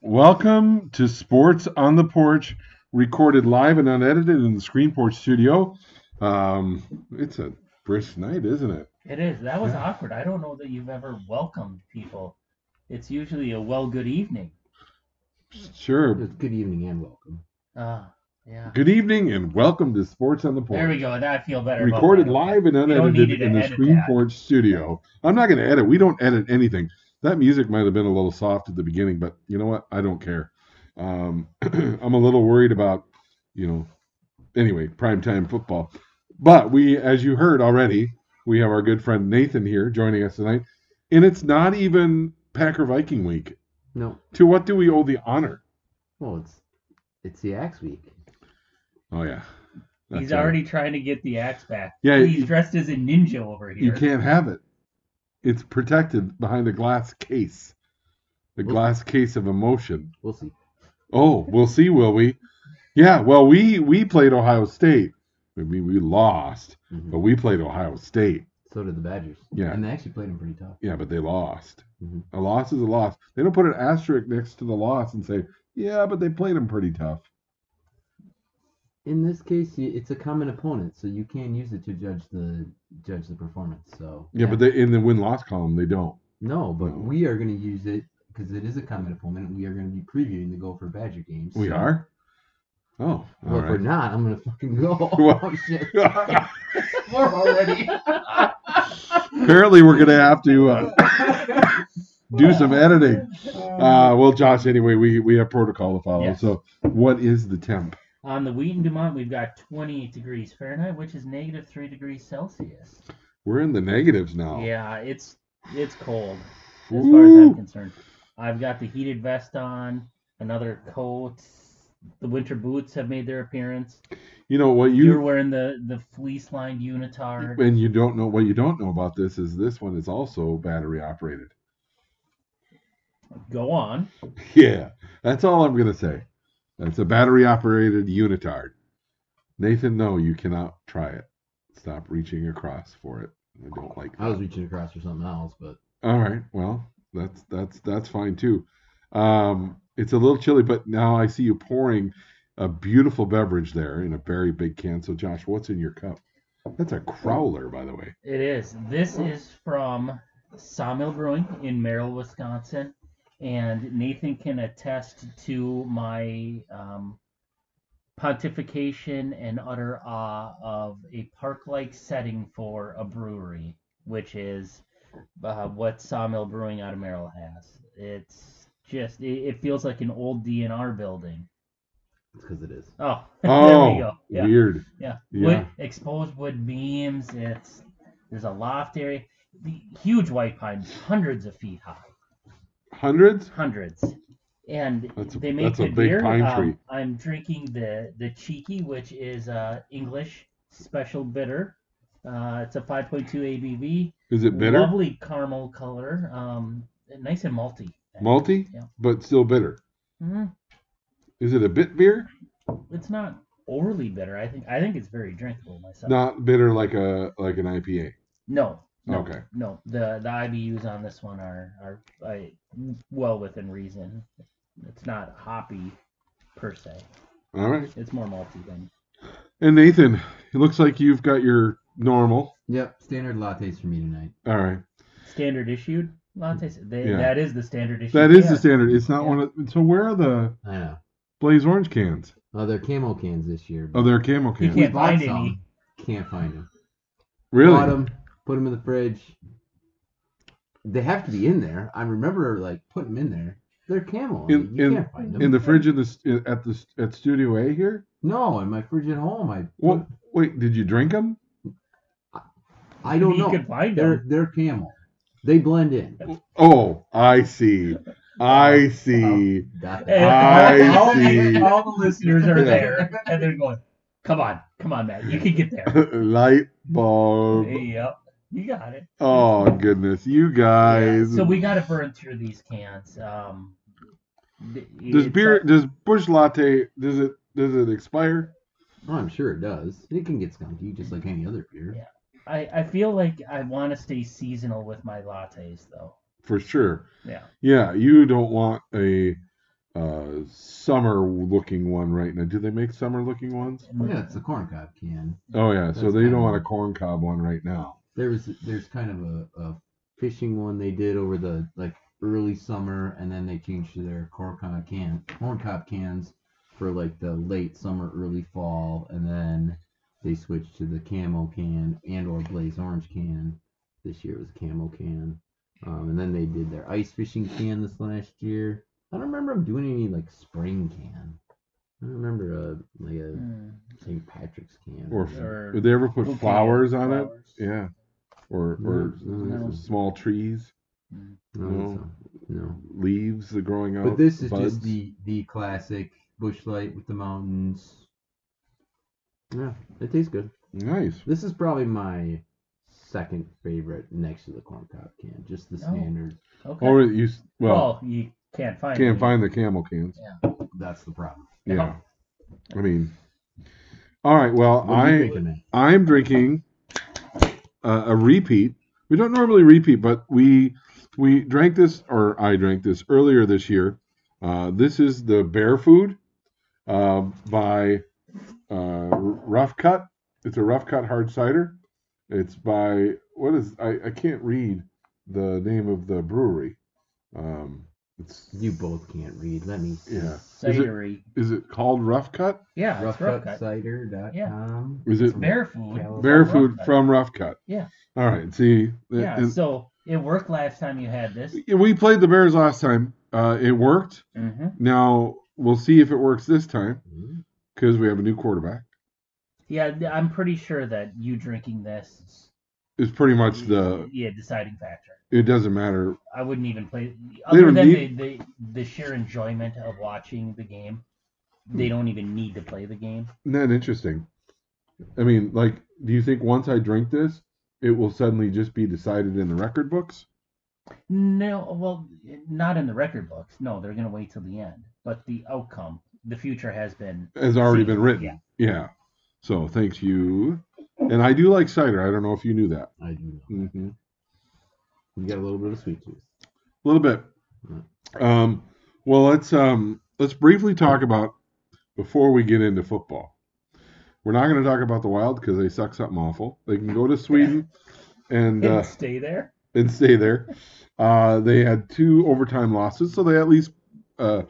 Welcome to Sports on the Porch, recorded live and unedited in the Screen Porch studio. Um, it's a brisk night, isn't it? It is. That was Yeah. awkward. I don't know that you've ever welcomed people. It's usually a well, good evening. Sure. It's good evening and welcome. Ah, yeah. Good evening and welcome to Sports on the Porch. There we go. Now I feel better. Recorded that. live and unedited in the Screen that. Porch studio. I'm not going to edit. We don't edit anything. That music might have been a little soft at the beginning, but you know what? I don't care. Um, I'm a little worried about, you know, anyway, primetime football. But we, as you heard already, we have our good friend Nathan here joining us tonight. And it's not even Packer Viking week. No, To what do we owe the honor? well, it's it's the Axe Week. Oh, yeah. He's That's right. already trying to get the axe back. Yeah, He's you- dressed as a ninja over here. You can't have it. It's protected behind a glass case. The Well- glass case of emotion. We'll see. Oh, we'll see, will we? Yeah, well, we we played Ohio State. I mean, we lost, Mhm. but we played Ohio State. So did the Badgers. Yeah. and they actually played them pretty tough. Yeah, but they lost. Mhm. A loss is a loss. They don't put an asterisk next to the loss and say, yeah, but they played them pretty tough. In this case, it's a common opponent, so you can use it to judge the judge the performance. So Yeah, but they, in the win loss column, they don't. no, but No. we are going to use it because it is a common opponent. We are going to be previewing the Gopher Badger games. We are? Oh, all Well, if we're not, I'm going to fucking go. Well- oh shit! we're already. Apparently, we're going to have to uh, do some editing. Uh, well, Josh, anyway, we, we have protocol to follow. Yes. So, what is the temp? On the Wheaton Dumont, we've got 28 degrees Fahrenheit, which is negative 3 degrees Celsius. We're in the negatives now. Yeah, it's it's cold as far as I'm concerned. I've got the heated vest on, another coat. The winter boots have made their appearance. You know what You, are wearing the the fleece lined unitard. and you don't know what you don't know about this is this one is also battery operated. Go on. Yeah, that's all I'm gonna say. That's a battery operated unitard. Nathan, no, you cannot try it. Stop reaching across for it. I don't like that. I was reaching across for something else, but All right. Well, that's that's that's fine too. Um, it's a little chilly, but now I see you pouring a beautiful beverage there in a very big can. So, Josh, what's in your cup? That's a crowler, by the way. It is. This is from Sawmill Brewing in Merrill, Wisconsin, and Nathan can attest to my um, pontification and utter awe of a park-like setting for a brewery, which is uh, what Sawmill Brewing out of Merrill has. It's just it, it feels like an old DNR building. it's because it is. Oh, Oh, there we go. Yeah. weird. Yeah. Yeah. Wood exposed wood beams. It's there's a loft area. The huge white pines, hundreds of feet high, Hundreds? hundreds. And That's a- they make that's a good big beer. pine Um. I'm drinking the the cheeky, which is uh, English special bitter. Uh, it's a 5.2 ABV. Is it bitter? Lovely caramel color. Um, nice and malty. Malty, Yeah. but still bitter. Mhm. Is it a bit beer? It's not overly bitter. I think I think it's very drinkable myself. Not bitter like a like an IPA. No. No, Okay. No. The the IBUs on this one are are uh, well within reason. It's not hoppy per se. All right. It's more malty than. And Nathan, it looks like you've got your normal. Yep, standard lattes for me tonight. All right. Standard issued lattes. They, Yeah. That is the standard issue. That is yeah. the standard. It's not Yeah. one of. So where are the I know. Blaze Orange cans? Oh, they're camo cans this year. Oh, they're camo cans. We can't bought find some. any. Can't find them. Really? Bought 'em, put them in the fridge. They have to be in there. I remember like putting them in there. They're camo. I In- mean, you in- can't find them. In the fridge in the at the at Studio A here. no, in my fridge at home. I What? Wait, did you drink them? I don't you know. could find They're them. they're camo. They blend in. Oh, I see. I see. Got that. I all, all- see. all the listeners are Yeah. there, and they're going, "Come on, come on, Matt, you can get there." Light bulb. yep. You got it. Oh goodness, you guys. So we got to burn through these cans. Um, th- does beer a- does Busch Latte does it does it expire? Oh, I'm sure it does. It can get skunky just like any other beer. Yeah. I, I feel like I want to stay seasonal with my lattes, though. For sure. Yeah. Yeah, you don't want a uh, summer looking one right now. Do they make summer looking ones? Yeah, it's a corn cob can. Oh yeah, so That's they don't want a corn cob one right now. There was there's kind of a, a fishing one they did over the like early summer, and then they changed to their corn cob can corn cob cans for like the late summer, early fall, and then they switched to the camo can and or blaze orange can. This year it was a camo can, um, and then they did their ice fishing can this last year. I don't remember them doing any like spring can. I don't remember a like a Mm. St. Patrick's can. Or Or did they ever put flowers on flowers. it? Yeah. Or or No, no. small trees, Mm. no, no. so- no. leaves that growing out. But this is buds. just the the classic Busch Light with the mountains. Yeah, it tastes good. nice. This is probably my second favorite next to the corn cob can. Just the Oh. standard. Okay. Or you s- well well, you can't find can't any. find the camel cans. Yeah. That's the problem. Yeah. I mean. All right. Well, What are you I thinking, man? I'm drinking uh, a repeat. We don't normally repeat, but we we drank this, or I drank this earlier this year. Uh, this is the Bear Food uh, by Rough Cut. It's a Rough Cut hard cider. It's by what is I, I can't read the name of the brewery. Um, it's You both can't read. Let me see. yeah. Is it Cidery. is it called Rough Cut? Yeah, it's rough cut. Roughcutcider.com. Is it Bear food. Bear Bear from Food Rough from Rough Cut? Yeah. All right. See. Yeah, and- so it worked last time you had this. we played the Bears last time. Uh, it worked. Mm-hmm. Now we'll see if it works this time Mhm. Because we have a new quarterback. Yeah, I'm pretty sure that you drinking this is pretty much the. yeah deciding factor. It doesn't matter. I wouldn't even play other than need- the, the the sheer enjoyment of watching the game. They don't even need to play the game. Isn't that interesting? I mean, like, do you think once I drink this, it will suddenly just be decided in the record books? No, well, not in the record books. No, they're gonna wait till the end. But the outcome, the future has been. Has already See, been written. yeah. Yeah. So thanks you. And I do like cider. I don't know if you knew that. I do know. hmm You got a little bit of sweet tooth. A little bit. Um, well, let's um, let's briefly talk about before we get into football. We're not going to talk about the Wild because they suck something awful. They can go to Sweden and uh, stay there. and stay there. Uh, they had two overtime losses, so they at least uh,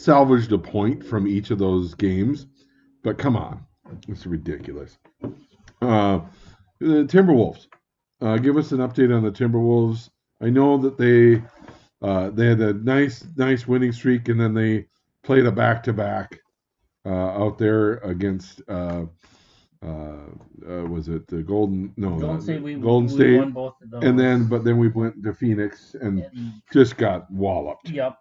salvaged a point from each of those games. But come on, it's ridiculous. Uh, the Timberwolves. Uh, give us an update on the Timberwolves. I know that they uh, they had a nice nice winning streak, and then they played a back to back out there against. Uh, uh, uh, was it the Golden? No, Golden not- State. We, Golden we State won both of those. and then but then we went to Phoenix and And- just got walloped. Yep.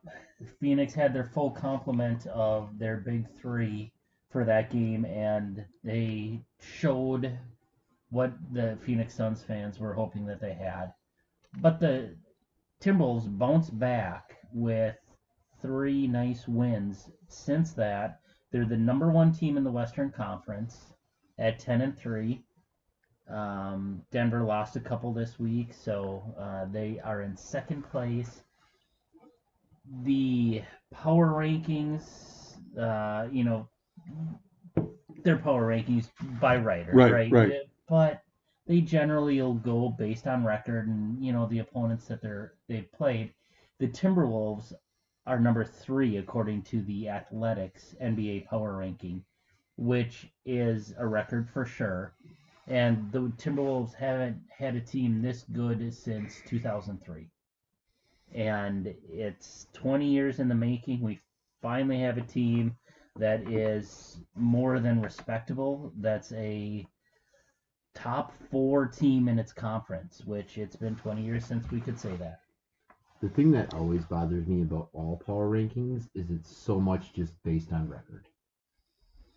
Phoenix had their full complement of their big three for that game, and they showed what the Phoenix Suns fans were hoping that they had. But the Timberwolves bounced back with three nice wins since that. They're the number one team in the Western Conference at 10 and 3. Um, Denver lost a couple this week, so uh, they are in second place the power rankings, uh, you know, they're power rankings by writers, Right, right? right. But they generally will go based on record and you know the opponents that they're they've played. The Timberwolves are number three according to the Athletic's NBA power ranking, which is a record for sure. And the Timberwolves haven't had a team this good since 2003 and it's 20 years in the making. We finally have a team that is more than respectable. That's a top four team in its conference, which it's been 20 years since we could say that. The thing that always bothers me about all power rankings is it's so much just based on record.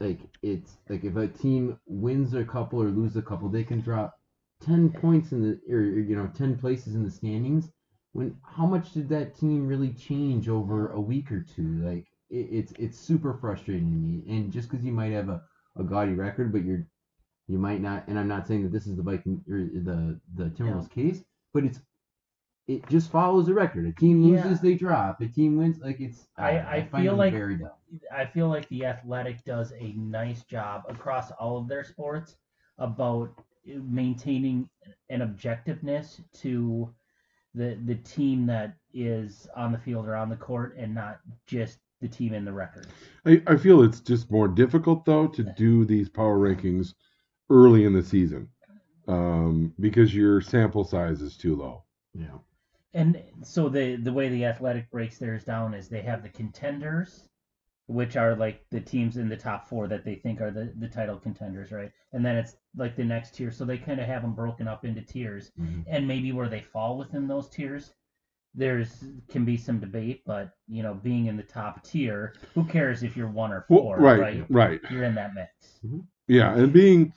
Like it's like if a team wins a couple or loses a couple, they can drop ten points in the or you know ten places in the standings. When how much did that team really change over a week or two? Like it, it's it's super frustrating to me. And just because you might have a, a gaudy record, but you're you might not. And I'm not saying that this is the Viking or the the Timberwolves case, but it's it just follows the record. A team loses, Yeah. they drop. A team wins, like it's. I- don't I feel like- very dumb. I feel like the Athletic does a nice job across all of their sports about maintaining an objectiveness to the the team that is on the field or on the court and not just the team in the record. I, I feel it's just more difficult though to do these power rankings early in the season um, because your sample size is too low. Yeah. And so the the way the Athletic breaks theirs down is they have the contenders, which are like the teams in the top four that they think are the, the title contenders, right? And then it's like the next tier. So they kind of have them broken up into tiers, Mhm. and maybe where they fall within those tiers, there's can be some debate. But you know, being in the top tier, who cares if you're one or Well, four, right, right? right. You're in that mix. Yeah, and being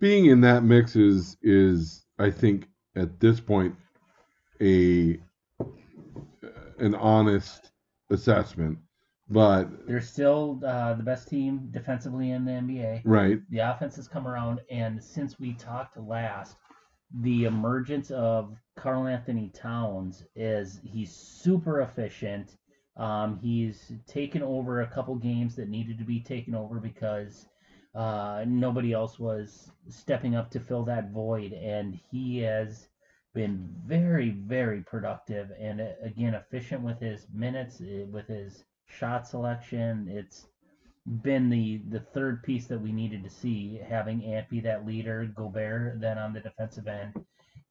being in that mix is is I think at this point a an honest assessment, but They're still uh, the best team defensively in the NBA. right, the offense has come around, and since we talked last, the emergence of Karl-Anthony Towns is he's super efficient. Um, he's taken over a couple games that needed to be taken over because uh, nobody else was stepping up to fill that void, and he has been very, very productive and uh, again efficient with his minutes, uh, with his shot selection. It's been the the third piece that we needed to see, having Ant that leader, Gobert then on the defensive end,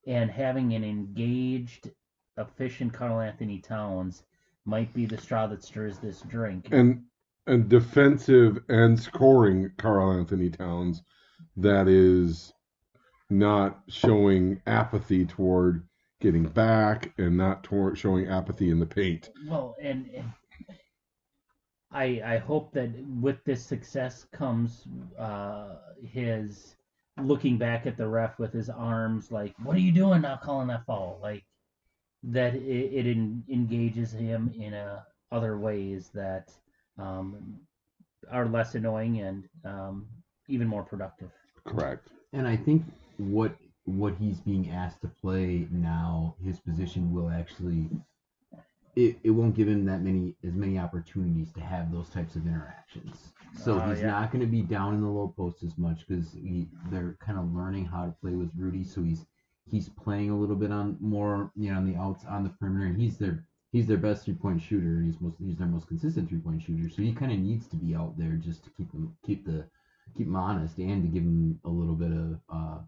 and having an engaged, efficient Karl-Anthony Towns might be the straw that stirs this drink. and and defensive and scoring Karl-Anthony Towns that is not showing apathy toward getting back and not toward showing apathy in the paint. Well, and, and I I hope that with this success comes uh, his looking back at the ref with his arms like, "What are you doing? Not calling that foul?" Like that it, it en- engages him in a, other ways that um, are less annoying and um, even more productive. Correct. And I think what what he's being asked to play now, his position will actually it, it won't give him that many as many opportunities to have those types of interactions. So Oh, he's yeah. not going to be down in the low post as much because they're kind of learning how to play with Rudy. So he's he's playing a little bit on more you know on the outs on the perimeter, he's their he's their best three point shooter. And he's most he's their most consistent three point shooter. So he kind of needs to be out there just to keep them keep the keep him honest and to give him a little bit of uh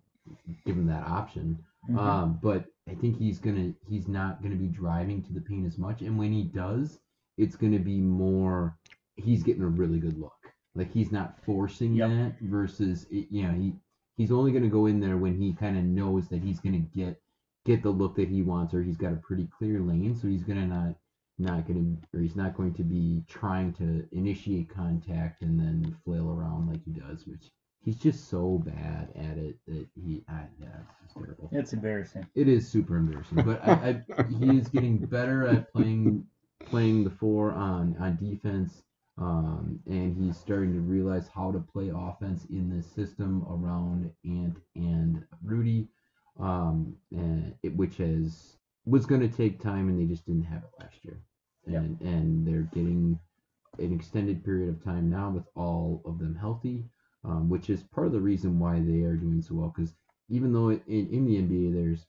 give him that option. Mhm. Um, but I think he's gonna he's not gonna be driving to the paint as much, and when he does, it's gonna be more. He's getting a really good look. Like he's not forcing Yep. that versus it, you know he he's only gonna go in there when he kind of knows that he's gonna get get the look that he wants, or he's got a pretty clear lane, so he's gonna not not gonna or he's not going to be trying to initiate contact and then flail around like he does, which he's just so bad at it that he I, yeah, it's terrible. It's embarrassing. It is super embarrassing, but I, I, he is getting better at playing playing the four on on defense, um, and he's starting to realize how to play offense in this system around Ant and Rudy, um, and it, which has was going to take time, and they just didn't have it last year, and and they're getting an extended period of time now with all of them healthy, um, which is part of the reason why they are doing so well because even though in, in the NBA there's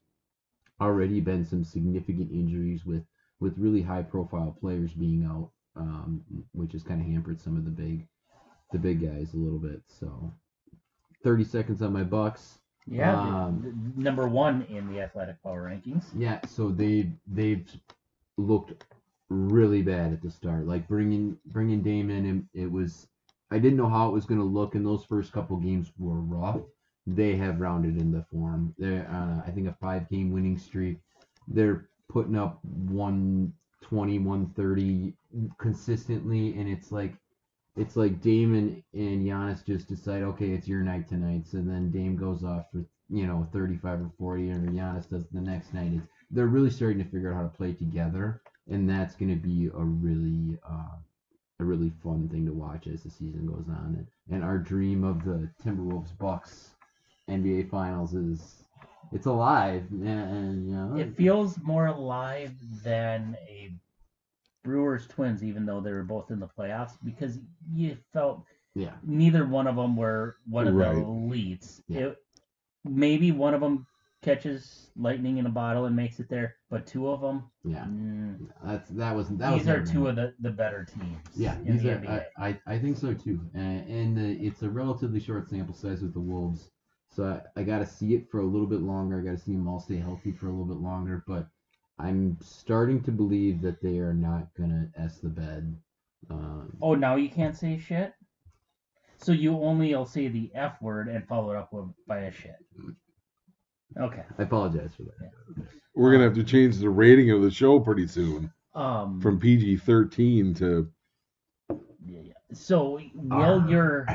already been some significant injuries with with really high profile players being out, um, which has kind of hampered some of the big the big guys a little bit. So, 30 seconds on my Bucks. Yeah, Um, number one in the athletic power rankings. Yeah, so they they've looked really bad at the start. Like bringing bringing Damon, and it was I didn't know how it was going to look, and those first couple games were rough. They have rounded in the form. They're uh, I think a five game winning streak. They're putting up 120, 130 consistently, and it's like it's like Dame and, and Giannis just decide, okay, it's your night tonight. So then Dame goes off for you know 35 or 40, and Giannis does the next night. It's they're really starting to figure out how to play together, and that's going to be a really uh, a really fun thing to watch as the season goes on. And, and our dream of the Timberwolves Bucks NBA Finals is it's alive, and, and you know It feels more alive than a Brewers Twins, even though they were both in the playoffs, because you felt yeah. neither one of them were one of Right. the elites. Yeah. It, maybe one of them catches lightning in a bottle and makes it there, but two of them, Yeah, mm, that's that was that was these are two of the, the better teams. Yeah, these the are. I, I, I think so too. And, and the, it's a relatively short sample size with the Wolves. So I, I got to see it for a little bit longer. I got to see them all stay healthy for a little bit longer. But I'm starting to believe that they are not going to S the bed. Um, Oh, now you can't say shit. So you only will say the F word and follow it up with by a shit. Okay. I apologize for that. We're gonna have to change the rating of the show pretty soon Um. from PG thirteen to yeah, yeah. So will Arr. your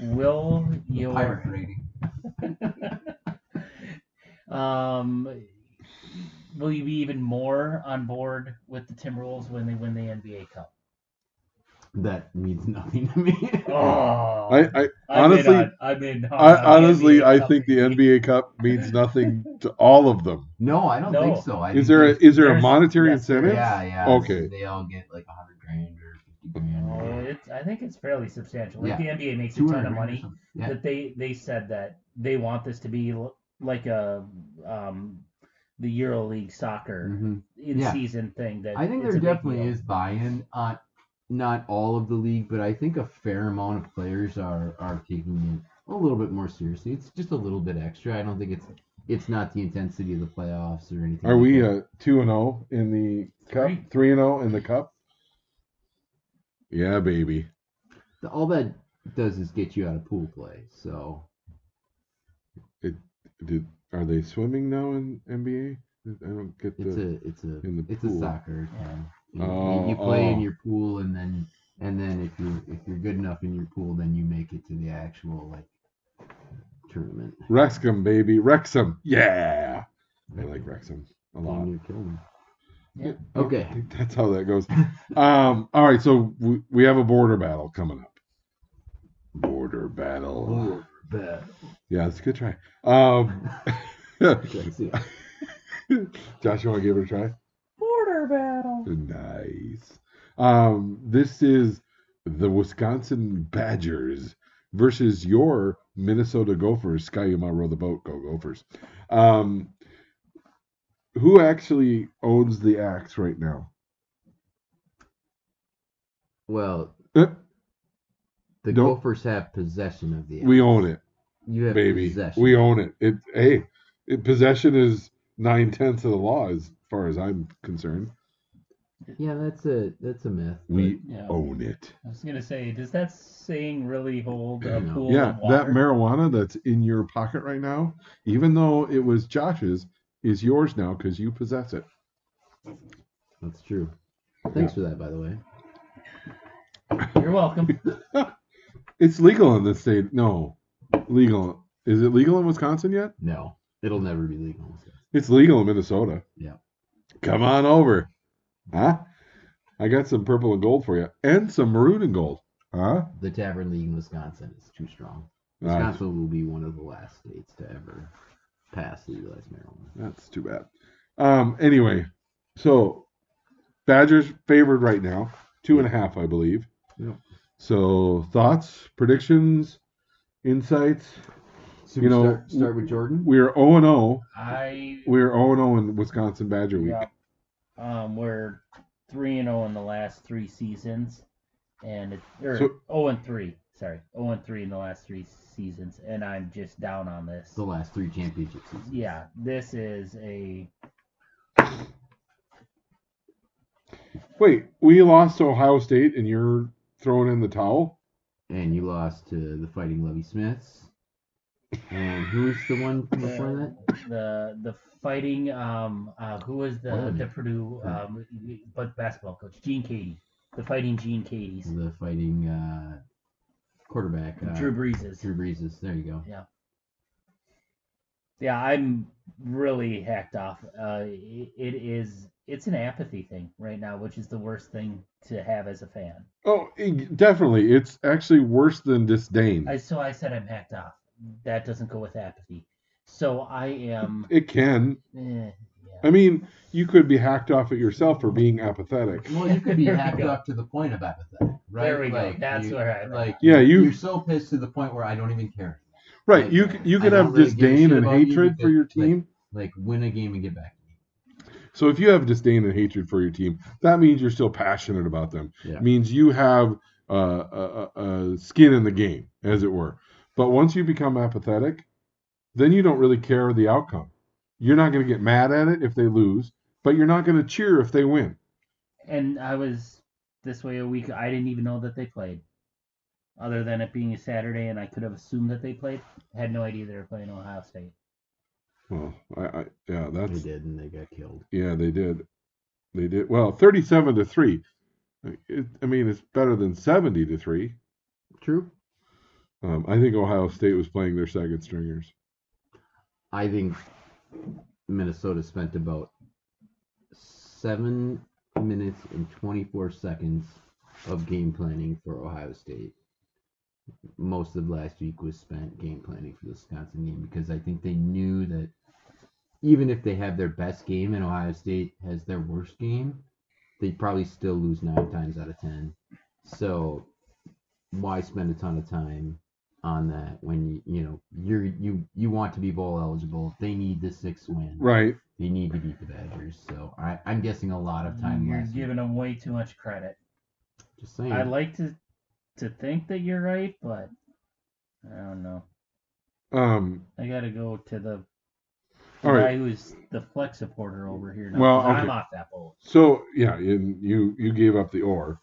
will your Pirate rating. um will you be even more on board with the Timberwolves when they win the NBA Cup? That means nothing to me. Oh, I, I I'm honestly- in I'm in on I honestly I think the NBA Cup means nothing to all of them. no, I don't No. think so. I Is there a, there's- is there a monetary yes, incentive? Yeah, yeah. Okay. They all get like a hundred grand or fifty grand. Oh, it's, I think it's fairly substantial. Like Yeah. the NBA makes a ton of money. something. Yeah. That they they said that they want this to be like a um the EuroLeague soccer Mhm. in Yeah. season thing. That I think there definitely is buy-in. Uh, not all of the league, but I think a fair amount of players are are taking it a little bit more seriously. It's just a little bit extra. I don't think it's it's not the intensity of the playoffs or anything. Are like we uh two and zero in the cup? Three. And zero in the cup. Yeah, baby. The- all that does is get you out of pool play. So it Did are they swimming now in NBA? I don't get the. it's a it's a in the it's pool. a soccer town. You, Oh, you play in oh. your pool, and then and then if you if you're good enough in your pool, then you make it to the actual like tournament. Wrexham, baby, Wrexham. Yeah, I like Wrexham a lot. And you kill them. Yeah. Okay. That's how that goes. Um, all right, so we, we have a border battle coming up. Border battle. Bet. Yeah, it's a good try. Um, Okay, see. Josh, you want to give it a try? Nice. Um, this is the Wisconsin Badgers versus your Minnesota Gophers. Ski-U-Mah row the boat. Go Gophers. Um, who actually owns the axe right now? Well, Uh, the Don't- Gophers have possession of the. Axe. We own it, You have baby. possession. We own it. It. Hey, it, possession is nine tenths of the law, as far as I'm concerned. Yeah, that's a that's a myth. We Yeah. own it. I was gonna say, does that saying really hold a pool Yeah, of that marijuana that's in your pocket right now, even though it was Josh's, is yours now because you possess it. that's true. Thanks for that, by the way. You're welcome. It's legal in this state. No, legal. Is it legal in Wisconsin yet? No, it'll never be legal. It's legal in Minnesota. Yeah. Come on over. Huh? I got some purple and gold for you, and some maroon and gold. Huh? The Tavern League in Wisconsin is too strong. Wisconsin will be one of the last states to ever pass legalized marijuana. that's too bad. Um. Anyway, so Badgers favored right now, two and a half, I believe. Yep. So thoughts, predictions, insights. So You we know, start, start with Jordan. We're 0 and 0. I We're 0 and 0 in Wisconsin Badger Week. yeah. Um, we're three and zero in the last three seasons, and it or So- zero and three. Sorry, zero and three in the last three seasons, and I'm just down on this. The last three championship seasons. Yeah, this is a Wait, we lost to Ohio State and you're throwing in the towel? And you lost to the Fighting Levy Smiths. And who's the one before that? the the fighting um uh who was the Boilermaker. the Purdue um but basketball coach Gene Keady the fighting Gene Keady's The Fighting uh, quarterback. Uh, Drew Brees is Drew Brees. There you go. Yeah, Yeah, I'm really hacked off. Uh, it, it is it's an apathy thing right now, which is the worst thing to have as a fan. Oh, it- definitely. It's actually worse than disdain. I so I said I'm hacked off. That doesn't go with apathy. So I am. It can. Eh, I mean, you could be hacked off at yourself for being apathetic. Well, you could be hacked off to the point of apathetic, right? There we go. Like, That's you- where I like. Yeah, you- You're so pissed to the point where I don't even care. Right. Like, You c- you could have really disdain and about you hatred for your team. Like win a game and get back. So if you have disdain and hatred for your team, that means you're still passionate about them. Yeah. means you have uh, a, a, a skin in the game, as it were. But once you become apathetic, then you don't really care the outcome. You're not going to get mad at it if they lose, but you're not going to cheer if they win. And I was this way a week. I didn't even know that they played, other than it being a Saturday, and I could have assumed that they played. Had no idea they were playing Ohio State. Well, I, I yeah, that's They did, and they got killed. yeah, they did, they did. Well, thirty-seven to three. It, I mean, it's better than seventy to three. True. Um, I think Ohio State was playing their second stringers. I think Minnesota spent about seven minutes and 24 seconds of game planning for Ohio State. Most of last week was spent game planning for the Wisconsin game because I think they knew that even if they have their best game and Ohio State has their worst game, they'd probably still lose nine times out of ten. So why spend a ton of time on that when you you know you're you you want to be bowl eligible. They need the six win. Right. They need to beat the Badgers. So I, I'm guessing a lot of time You're last week. giving them way too much credit. Just saying. I like to to think that you're right, but I don't know. Um. I got to go to the, the All guy right. who's the flex supporter over here now. Well, 'cause I'm off that bowl. So yeah, and you you gave up the or.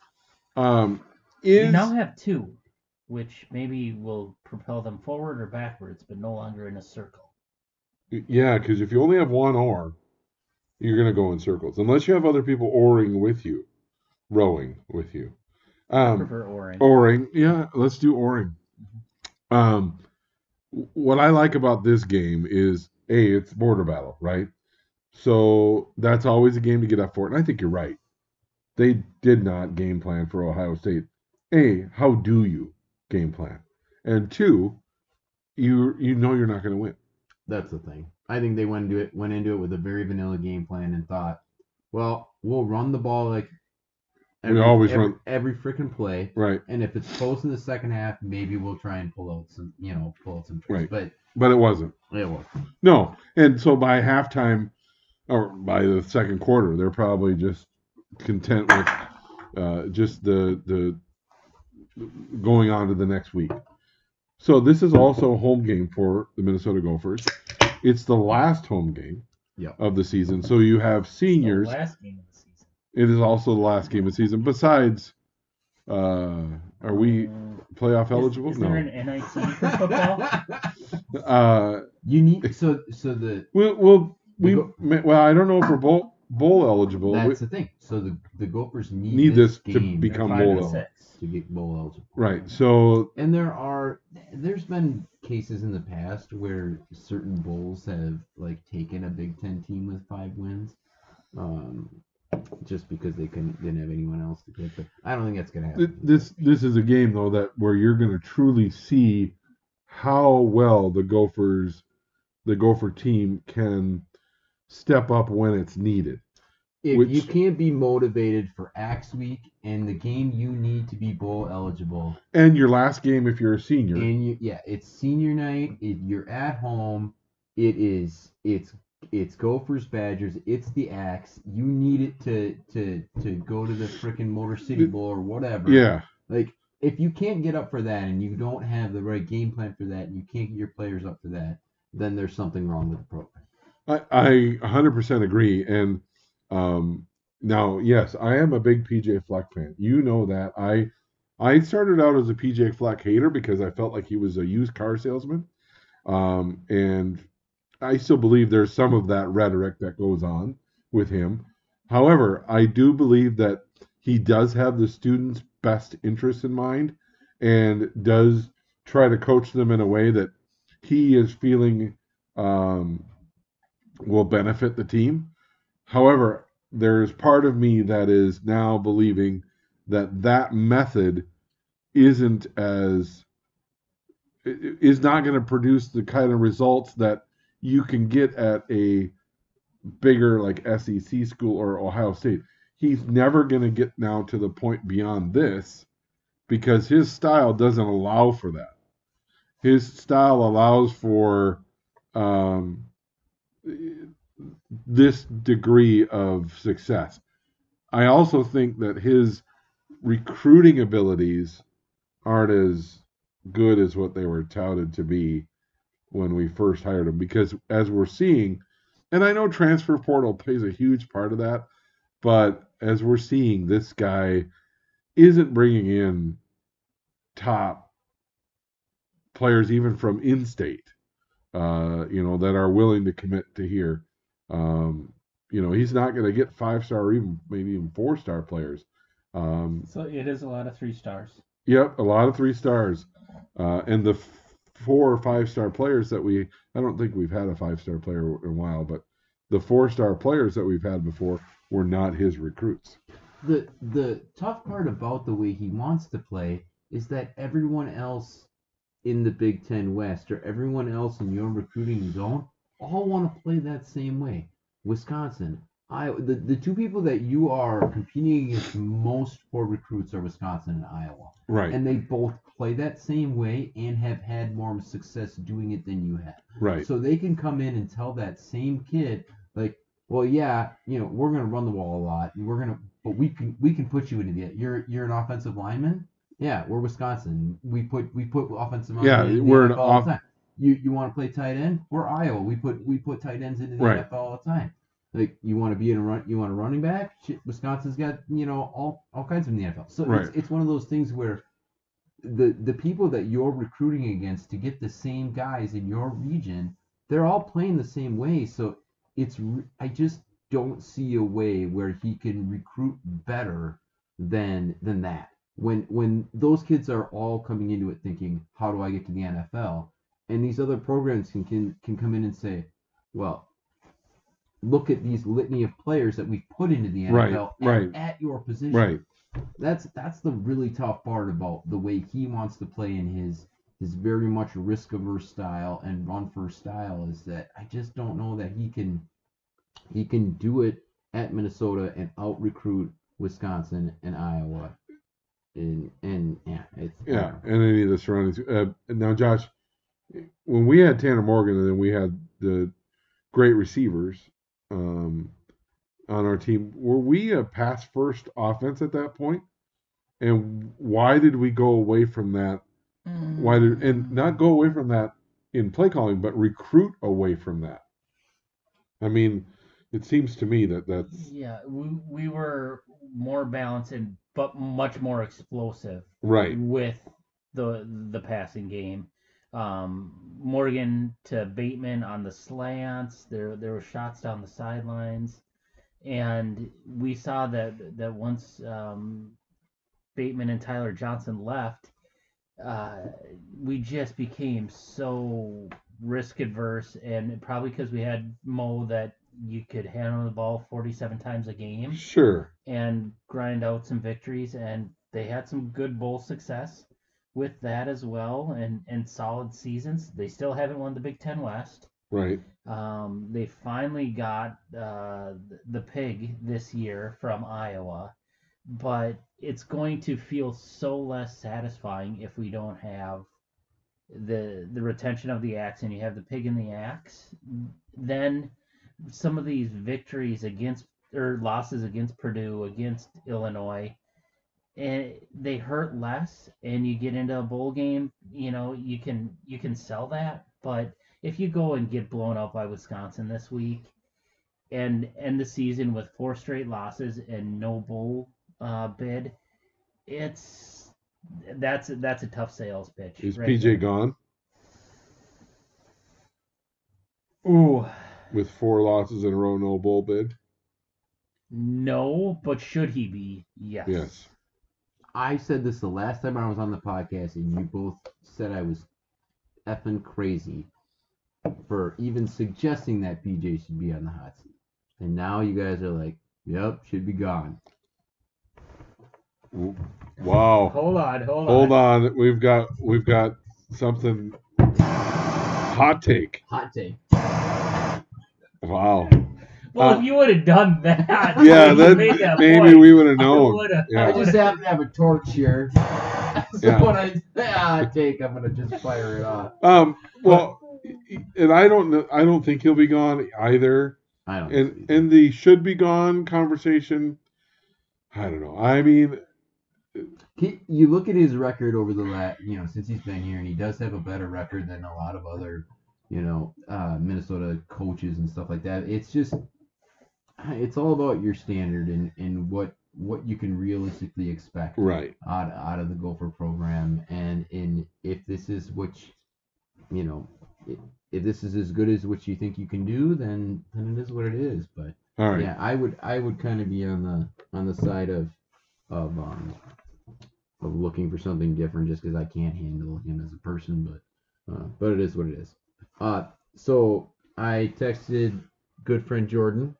Um. We Is now have two, which maybe will propel them forward or backwards, but no longer in a circle. yeah, because if you only have one or, you're gonna go in circles unless you have other people oaring with you, rowing with you. I Um. prefer orange. Oaring, yeah, let's do oaring. Um, what I like about this game is a it's border battle, right? So that's always a game to get up for, and I think you're right. They did not game plan for Ohio State. A, how do you game plan? And two, you you know you're not going to win. That's the thing. I think they went into it went into it with a very vanilla game plan and thought, well, we'll run the ball like We always every, run- every freaking play. Right, And if it's close in the second half, maybe we'll try and pull out some, you know, pull out some tricks. Right. But but it wasn't. it was. No, and so by halftime or by the second quarter, they're probably just content with uh, just the the going on to the next week. So this is also a home game for the Minnesota Gophers. It's the last home game Yep. of the season. So you have The seniors. last game of the season. It is also the last game of the season. Besides, uh, are we Um, playoff is- eligible? Is, there no. an NIT for football? Uh, you need so so the we'll, we'll we The well, I don't know if we're bowl bowl eligible. That's the thing. So the the Gophers need, Need this to game become bowl eligible. to get bowl eligible. Right. So And there are there's been cases in the past where certain bowls have like taken a Big Ten team with five wins, um, just because they couldn't didn't have anyone else to pick. But I don't think that's gonna happen. this this is a game though that where you're going to truly see how well the Gophers, the Gopher team can step up when it's needed. if which- you can't be motivated for Axe Week and the game you need to be bowl eligible, And your last game, if you're a senior, and you yeah, it's senior night. It, you're at home. It is it's it's Gophers Badgers. It's the Axe. You need it to to to go to the freaking Motor City Bowl or whatever. yeah, Like if you can't get up for that and you don't have the right game plan for that and you can't get your players up for that, then there's something wrong with the program. I, I 100% agree. And um, now, yes, I am a big PJ Fleck fan. You know that. I I started out as a PJ Fleck hater because I felt like he was a used car salesman. Um, and I still believe there's some of that rhetoric that goes on with him. However, I do believe that he does have the students' best interests in mind and does try to coach them in a way that he is feeling um, will benefit the team. However, there's part of me that is now believing that that method isn't as is not going to produce the kind of results that you can get at a bigger like SEC school or Ohio State. He's never going to get now to the point beyond this because his style doesn't allow for that. His style allows for um, this degree of success. I also think that his recruiting abilities aren't as good as what they were touted to be when we first hired him because as we're seeing and I know transfer portal plays a huge part of that but as we're seeing this guy isn't bringing in top players even from in-state uh, you know that are willing to commit to here um, you know he's not going to get five star or even maybe even four star players um, So it is a lot of three stars. Yep, a lot of three stars, uh, and the f- four or five star players that we I don't think we've had a five star player in a while, but the four star players that we've had before were not his recruits. The the tough part about the way he wants to play is that everyone else in the Big Ten West or everyone else in your recruiting zone all want to play that same way. Wisconsin, I the, the two people that you are competing against most for recruits are Wisconsin and Iowa. Right, And they both play that same way and have had more success doing it than you have. right, So they can come in and tell that same kid, like, well, yeah, you know, we're gonna run the ball a lot, and we're gonna, but we can we can put you into the. You're you're an offensive lineman. Yeah, we're Wisconsin. We put we put offensive linemen Yeah, in the we're an NFL all off- the time. You you want to play tight end? We're Iowa. We put we put tight ends into the Right. NFL all the time. Like you want to be in a run, you want a running back. Shit, Wisconsin's got you know all all kinds of in the NFL. So Right. it's it's one of those things where the the people that you're recruiting against to get the same guys in your region, they're all playing the same way. So it's I just don't see a way where he can recruit better than than that. When when those kids are all coming into it thinking, how do I get to the NFL? And these other programs can can, can come in and say, well, look at these litany of players that we've put into the Right, NFL at, right. at your position right. that's that's the really tough part about the way he wants to play in his his very much risk averse style and run first style is that I just don't know that he can he can do it at Minnesota and out recruit Wisconsin and Iowa. And and yeah, it's Yeah, and any of the surroundings. Uh, now, Josh, when we had Tanner Morgan and then we had the great receivers um, on our team, were we a pass first offense at that point? And why did we go away from that? Why did and not go away from that in play calling, but recruit away from that? I mean, it seems to me that that's Yeah, we, we were more balanced and but much more explosive right. with the the passing game. Um, Morgan to Bateman on the slants. There there were shots down the sidelines, and we saw that that once um, Bateman and Tyler Johnson left, uh, we just became so risk adverse, and probably because we had Mo that you could handle the ball 47 times a game Sure. and grind out some victories and they had some good bowl success with that as well and and solid seasons they still haven't won the big ten west Right. um, they finally got uh, the pig this year from iowa but it's going to feel so less satisfying if we don't have the the retention of the axe and you have the pig in the axe then some of these victories against or losses against Purdue, against Illinois, and they hurt less. And you get into a bowl game, you know, you can you can sell that. But if you go and get blown out by Wisconsin this week, and end the season with four straight losses and no bowl uh, bid, it's that's that's a tough sales pitch. Is right PJ there. gone Ooh. With four losses in a row, no bowl bid? No, but should he be? Yes. Yes. I said this the last time I was on the podcast, and you both said I was effing crazy. for even suggesting that PJ should be on the hot seat. And now you guys are like, "Yep, should be gone." Wow. Hold on, hold on. Hold on. We've got we've got something hot take. Hot take. Wow. Well, Uh, if you would have done that, Yeah, you then that maybe point, we would have known. would've- Yeah. I just happen to have a torch here. so Yeah. when I say hot take, I'm gonna just fire it off. Um. Well, and I don't know. I don't think he'll be gone either. I don't. And and the should be gone conversation. I don't know. I mean, He, you look at his record over the last, you know, since he's been here, and he does have a better record than a lot of other, you know, uh, Minnesota coaches and stuff like that. It's just, it's all about your standard and, and what what you can realistically expect right. out out of the Gopher program, and in if this is what, you, you know, if, this is as good as what you think you can do, then then it is what it is. But right. yeah, I would I would kind of be on the on the side of of um of looking for something different just because I can't handle him as a person, but uh, but it is what it is. Uh, so I texted good friend Jordan,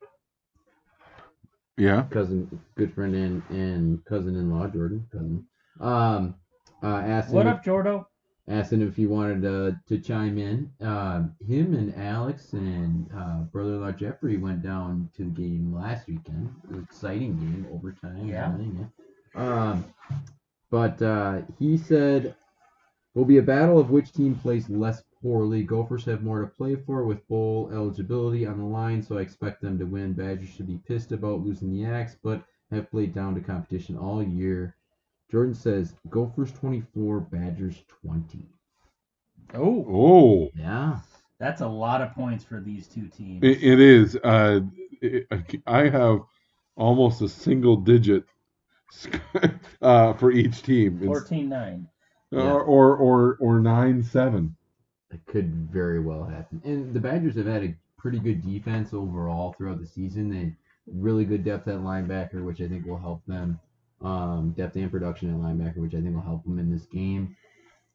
Yeah. cousin, good friend and and cousin-in-law Jordan, cousin. Um, uh, asked What him up, Jordo? asked him if he wanted to, to chime in. Um, him and Alex and uh, brother-in-law Jeffrey went down to the game last weekend. It was an exciting game, overtime. Yeah. Everything, yeah. Um, but uh, he said, "Will be a battle of which team plays less poorly. Gophers have more to play for with bowl eligibility on the line, so I expect them to win. Badgers should be pissed about losing the Axe, but have played down to competition all year. Jordan says Gophers 24, Badgers 20. Oh. Oh. Yeah. That's a lot of points for these two teams. it, it is. Uh, it, I have almost a single digit uh, for each team. 14 9. Or, yeah. or, or, or 9 7. That could very well happen. And the Badgers have had a pretty good defense overall throughout the season. They really good depth at linebacker, which I think will help them. Um, depth and production at linebacker, which I think will help them in this game.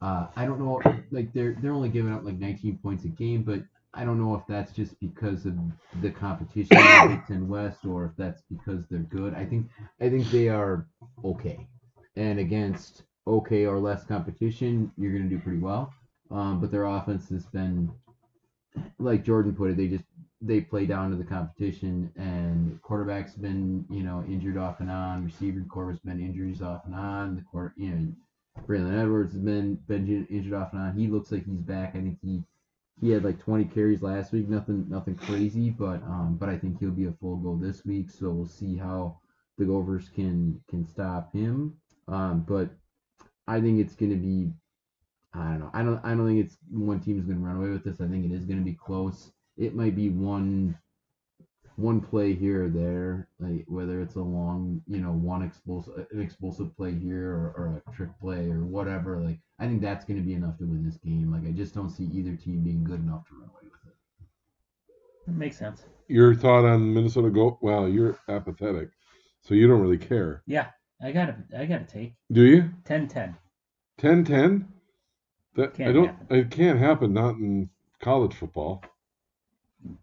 Uh, I don't know, like they're they're only giving up like 19 points a game, but I don't know if that's just because of the competition in Big Ten West or if that's because they're good. I think I think they are okay, and against okay or less competition, you're gonna do pretty well. Um, but their offense has been, like Jordan put it, they just they play down to the competition, and quarterback's been you know injured off and on. Receiver core has been injuries off and on. The quarter, you know, Braylon Edwards has been been injured off and on. He looks like he's back. I think he he had like 20 carries last week. Nothing nothing crazy, but um, but I think he'll be a full go this week. So we'll see how the Gophers can can stop him. Um, but I think it's going to be. I don't know. I don't. I don't think it's one team is going to run away with this. I think it is going to be close. It might be one, one play here or there, like whether it's a long, you know, one explosive, an explosive play here or, or a trick play or whatever. Like I think that's going to be enough to win this game. Like I just don't see either team being good enough to run away with it. That makes sense. Your thought on Minnesota go? Well, you're apathetic, so you don't really care, Yeah, I got to I got to take do you? 10-10. 10-10? That I Can't don't. happen. It can't happen. Not in college football.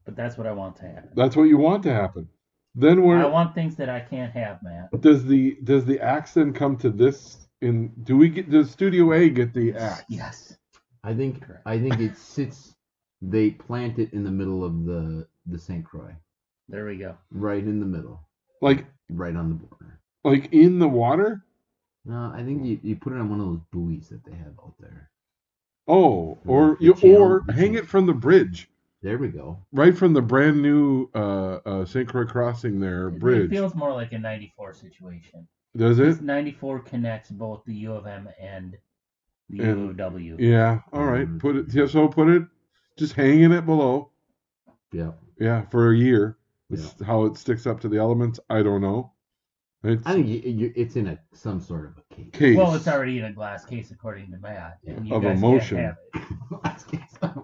But that's what I want to happen. That's what you want to happen. Then where I want things that I can't have, Matt. does the does the axe then come to this? In do we get does Studio A get the axe? Yes. I think Correct. I think it sits. They plant it in the middle of the the St. Croix, There we go. right in the middle, Like right on the border. like in the water? No, I think you, you put it on one of those buoys that they have out there. Oh, or you or hang it from the bridge, There we go. right from the brand new uh, uh, St. Croix Crossing there It- bridge. It feels more like a 94 situation. Does This it? 94 connects both the U of M and the And- U of W. Yeah. All right. Mhm. Put it. Yeah, so put it. Just hanging it below. Yeah. Yeah, for a year. Yeah. How it sticks up to the elements. I don't know. It's I think you, you, it's in a some sort of a case. case. Well, it's already in a glass case, according to Matt. and Of emotion. Can't have it.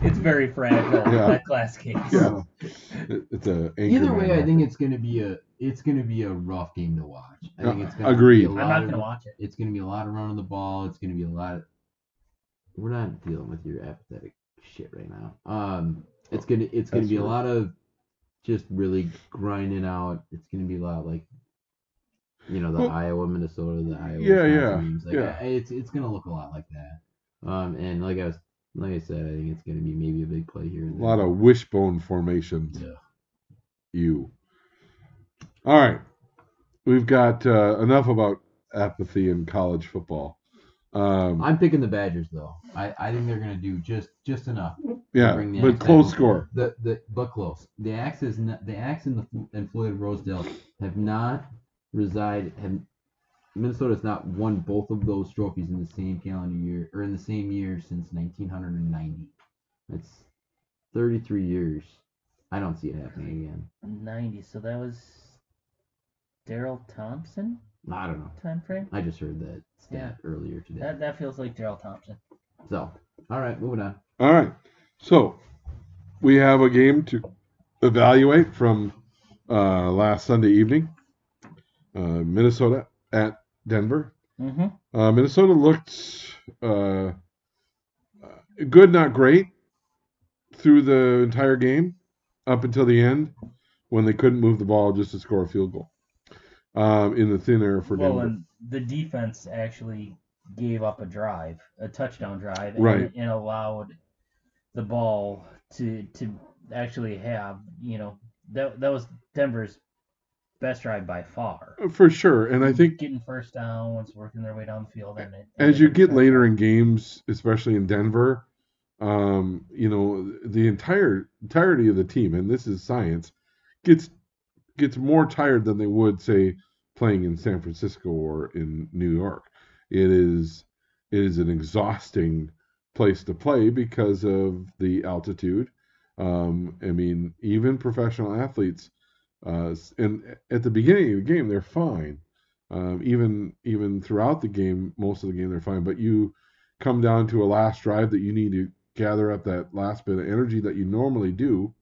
It's very fragile, Yeah. that glass case. Yeah. It- it's a Either way, I think it's gonna be a it's gonna be a rough game to watch. I think Uh, it's gonna agreed. Be a I'm not going to watch it. It's gonna be a lot of running the ball. It's gonna be a lot. Of, we're not dealing with your apathetic shit right now. Um, it's gonna it's gonna That's be a lot of just really grinding out. It's gonna be a lot like you know the Well, Iowa Minnesota the Iowa Yeah, yeah. Like, yeah. It's it's gonna look a lot like that. Um, and like I was like I said, I think it's gonna be maybe a big play here. A lot of wishbone formations. Yeah. You. All right. We've got uh, enough about apathy in college football. Um, I'm picking the Badgers though. I, I think they're gonna do just just enough. yeah, bring the but close score. The the but close. The Axe is not, the Axe and the and Floyd Rosedale have not reside have has not won both of those trophies in the same calendar year or in the same year since 1990. That's 33 years. I don't see it happening again. 90. So that was Darrell Thompson I don't know. time frame. I just heard that stat earlier today. That that feels like Darrell Thompson. So, all right, moving on. All right. So we have a game to evaluate from uh, last Sunday evening. Uh, Minnesota at Denver. Mm-hmm. Uh, Minnesota looked uh, uh, good, not great, through the entire game up until the end when they couldn't move the ball just to score a field goal um, in the thin air for Denver. Well, and the defense actually gave up a drive, a touchdown drive, and, Right. and allowed the ball to to actually have you know that that was Denver's best drive by far. For sure, and I think getting first downs, working their way down the field, and it, as you get later in games, especially in Denver, um, you know the entire entirety of the team, and this is science, gets gets more tired than they would say playing in San Francisco or in New York. It is it is an exhausting place to play because of the altitude. Um, I mean, even professional athletes, uh, and at the beginning of the game, they're fine. Um, even even throughout the game, most of the game they're fine. But you come down to a last drive that you need to gather up that last bit of energy that you normally do,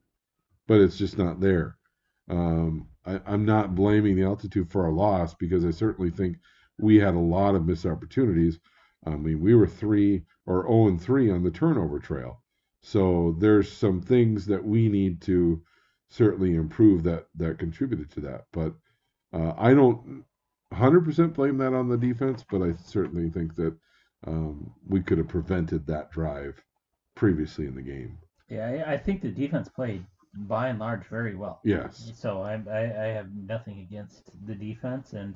but it's just not there. Um, I, I'm not blaming the altitude for our loss because I certainly think we had a lot of missed opportunities. I mean, we were three or 0 and 3 on the turnover trail. So there's some things that we need to certainly improved that that contributed to that. But uh, I don't 100% blame that on the defense, but I certainly think that um, we could have prevented that drive previously in the game. Yeah, I, I think the defense played by and large very well. Yes. So I, I, I have nothing against the defense and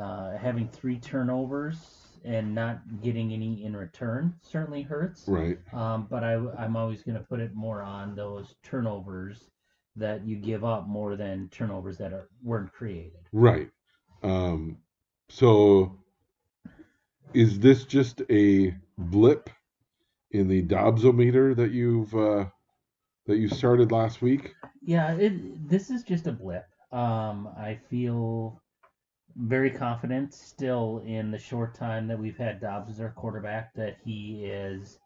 uh, having three turnovers and not getting any in return certainly hurts. Right. Um, but I, I'm always going to put it more on those turnovers that you give up more than turnovers that are weren't created. Right. Um, so is this just a blip in the Dobbsometer that you've uh, that you started last week? Yeah, it, this is just a blip. Um, I feel very confident still in the short time that we've had Dobbs as our quarterback that he is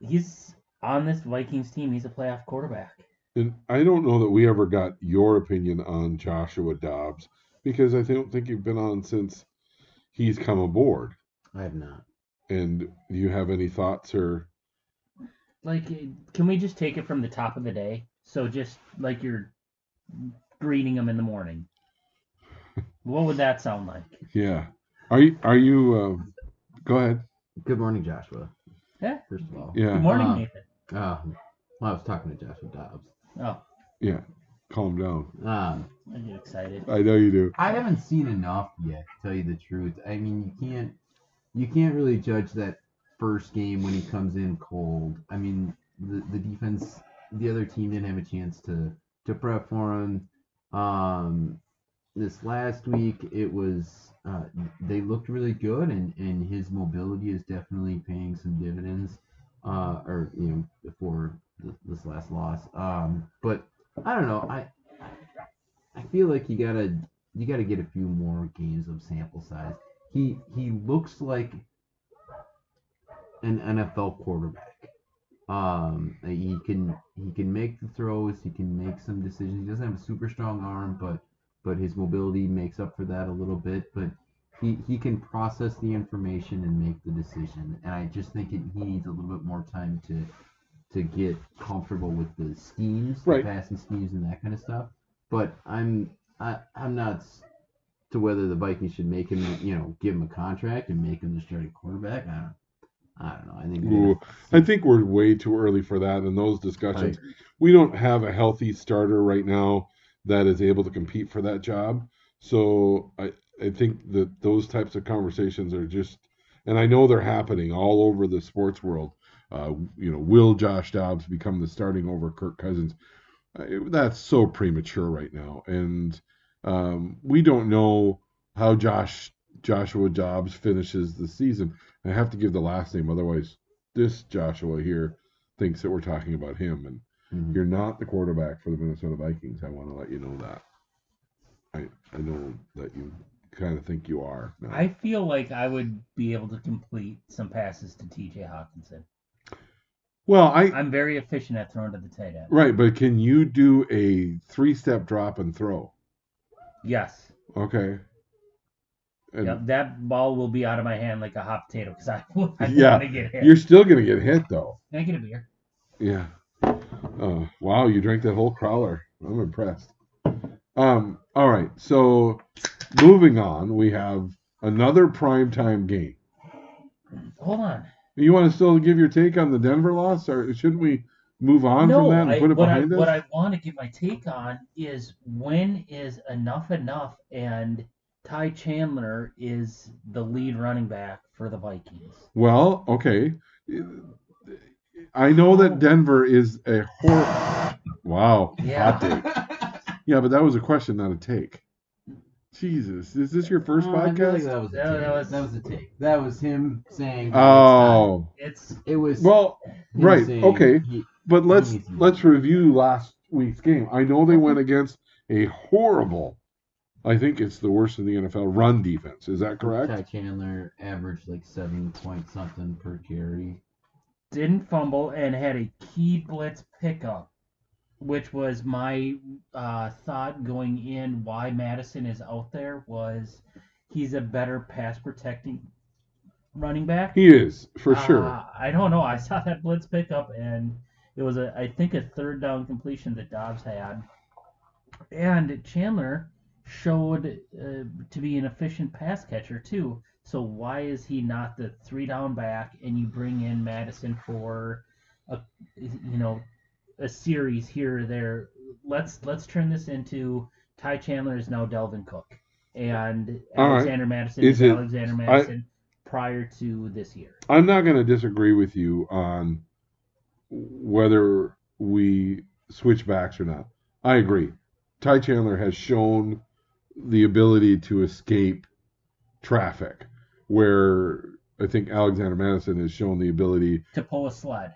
he's on this Vikings team. He's a playoff quarterback. And I don't know that we ever got your opinion on Joshua Dobbs because I don't think you've been on since he's come aboard. I have not. And do you have any thoughts or Like, can we just take it from the top of the day? So just like you're greeting him in the morning. What would that sound like? yeah? Are you are you? Uh, go ahead. Good morning, Joshua. Yeah. First of all. Yeah. Good morning, Uh, Nathan. Uh, well, I was talking to Joshua Dobbs. Oh, Yeah. Calm down. Um, I get excited. I know you do. I haven't seen enough yet, to tell you the truth. I mean, you can't you can't really judge that first game when he comes in cold. I mean, the the defense, the other team didn't have a chance to to prep for him. Um, this last week, it was uh, they looked really good, and and his mobility is definitely paying some dividends. Uh, or you know, before th- this last loss. Um, but I don't know. I I feel like you gotta you gotta get a few more games of sample size. He he looks like an NFL quarterback. Um, he can he can make the throws. He can make some decisions. He doesn't have a super strong arm, but but his mobility makes up for that a little bit. But he he can process the information and make the decision. And I just think it, he needs a little bit more time to to get comfortable with the schemes, Right. the passing schemes, and that kind of stuff. But I'm I, I'm not to whether the Vikings should make him, you know, give him a contract and make him the starting quarterback. I don't, I don't know. I think Ooh, I think we're way too early for that in those discussions. I- We don't have a healthy starter right now that is able to compete for that job. So I, I think that those types of conversations are just, and I know they're happening all over the sports world. Uh, you know, will Josh Dobbs become the starting over Kirk Cousins? Uh, that's so premature right now, and um, we don't know how Josh Joshua Dobbs finishes the season. I have to give the last name, otherwise, this Joshua here thinks that we're talking about him, and Mhm. you're not the quarterback for the Minnesota Vikings. I want to let you know that. I I know that you kind of think you are. now. I feel like I would be able to complete some passes to T.J. Hockenson. well, I I'm very efficient at throwing to the tight end. right, but can you do a three-step drop and throw? Yes. Okay. And Yep, that ball will be out of my hand like a hot potato because I, I Yeah, want to get hit. you're still gonna get hit though. Can I get a beer? Yeah. Uh, wow, you drank that whole crawler. I'm impressed. Um. All right. So, moving on, we have another primetime game. Hold on. You want to still give your take on the Denver loss, or shouldn't we move on no, from that and I, put it what, I, behind us? what I want to give my take on is when is enough enough and Ty Chandler is the lead running back for the Vikings. Well, okay. I know that Denver is a hor. Wow. Yeah. Hot take. Yeah, but that was a question, not a take. Jesus, is this your first Oh, I feel like podcast? that was a That- take. that was- That was a take. That was him saying. Oh, It's It was. well, him right. saying Okay, he- but let's needs let's review last week's game. I know they went against a horrible. I think it's the worst in the NFL run defense. Is that correct? Ty Chandler averaged like seven point something per carry. didn't fumble and had a key blitz pickup, which was my uh, thought going in why Mattison is out there was he's a better pass protecting running back. He is for sure. Uh, I don't know. I saw that blitz pickup, and it was a I think a third down completion that Dobbs had, and Chandler showed uh, to be an efficient pass catcher too. So why is he not the three down back, and you bring in Mattison for a you know a series here or there? Let's let's turn this into Ty Chandler is now Dalvin Cook, and All right. Alexander Mattison Is is, it- Alexander Mattison prior to this year. I'm not going to disagree with you on whether we switch backs or not. I agree. Ty Chandler has shown the ability to escape traffic, where I think Alexander Mattison has shown the ability to pull a sled.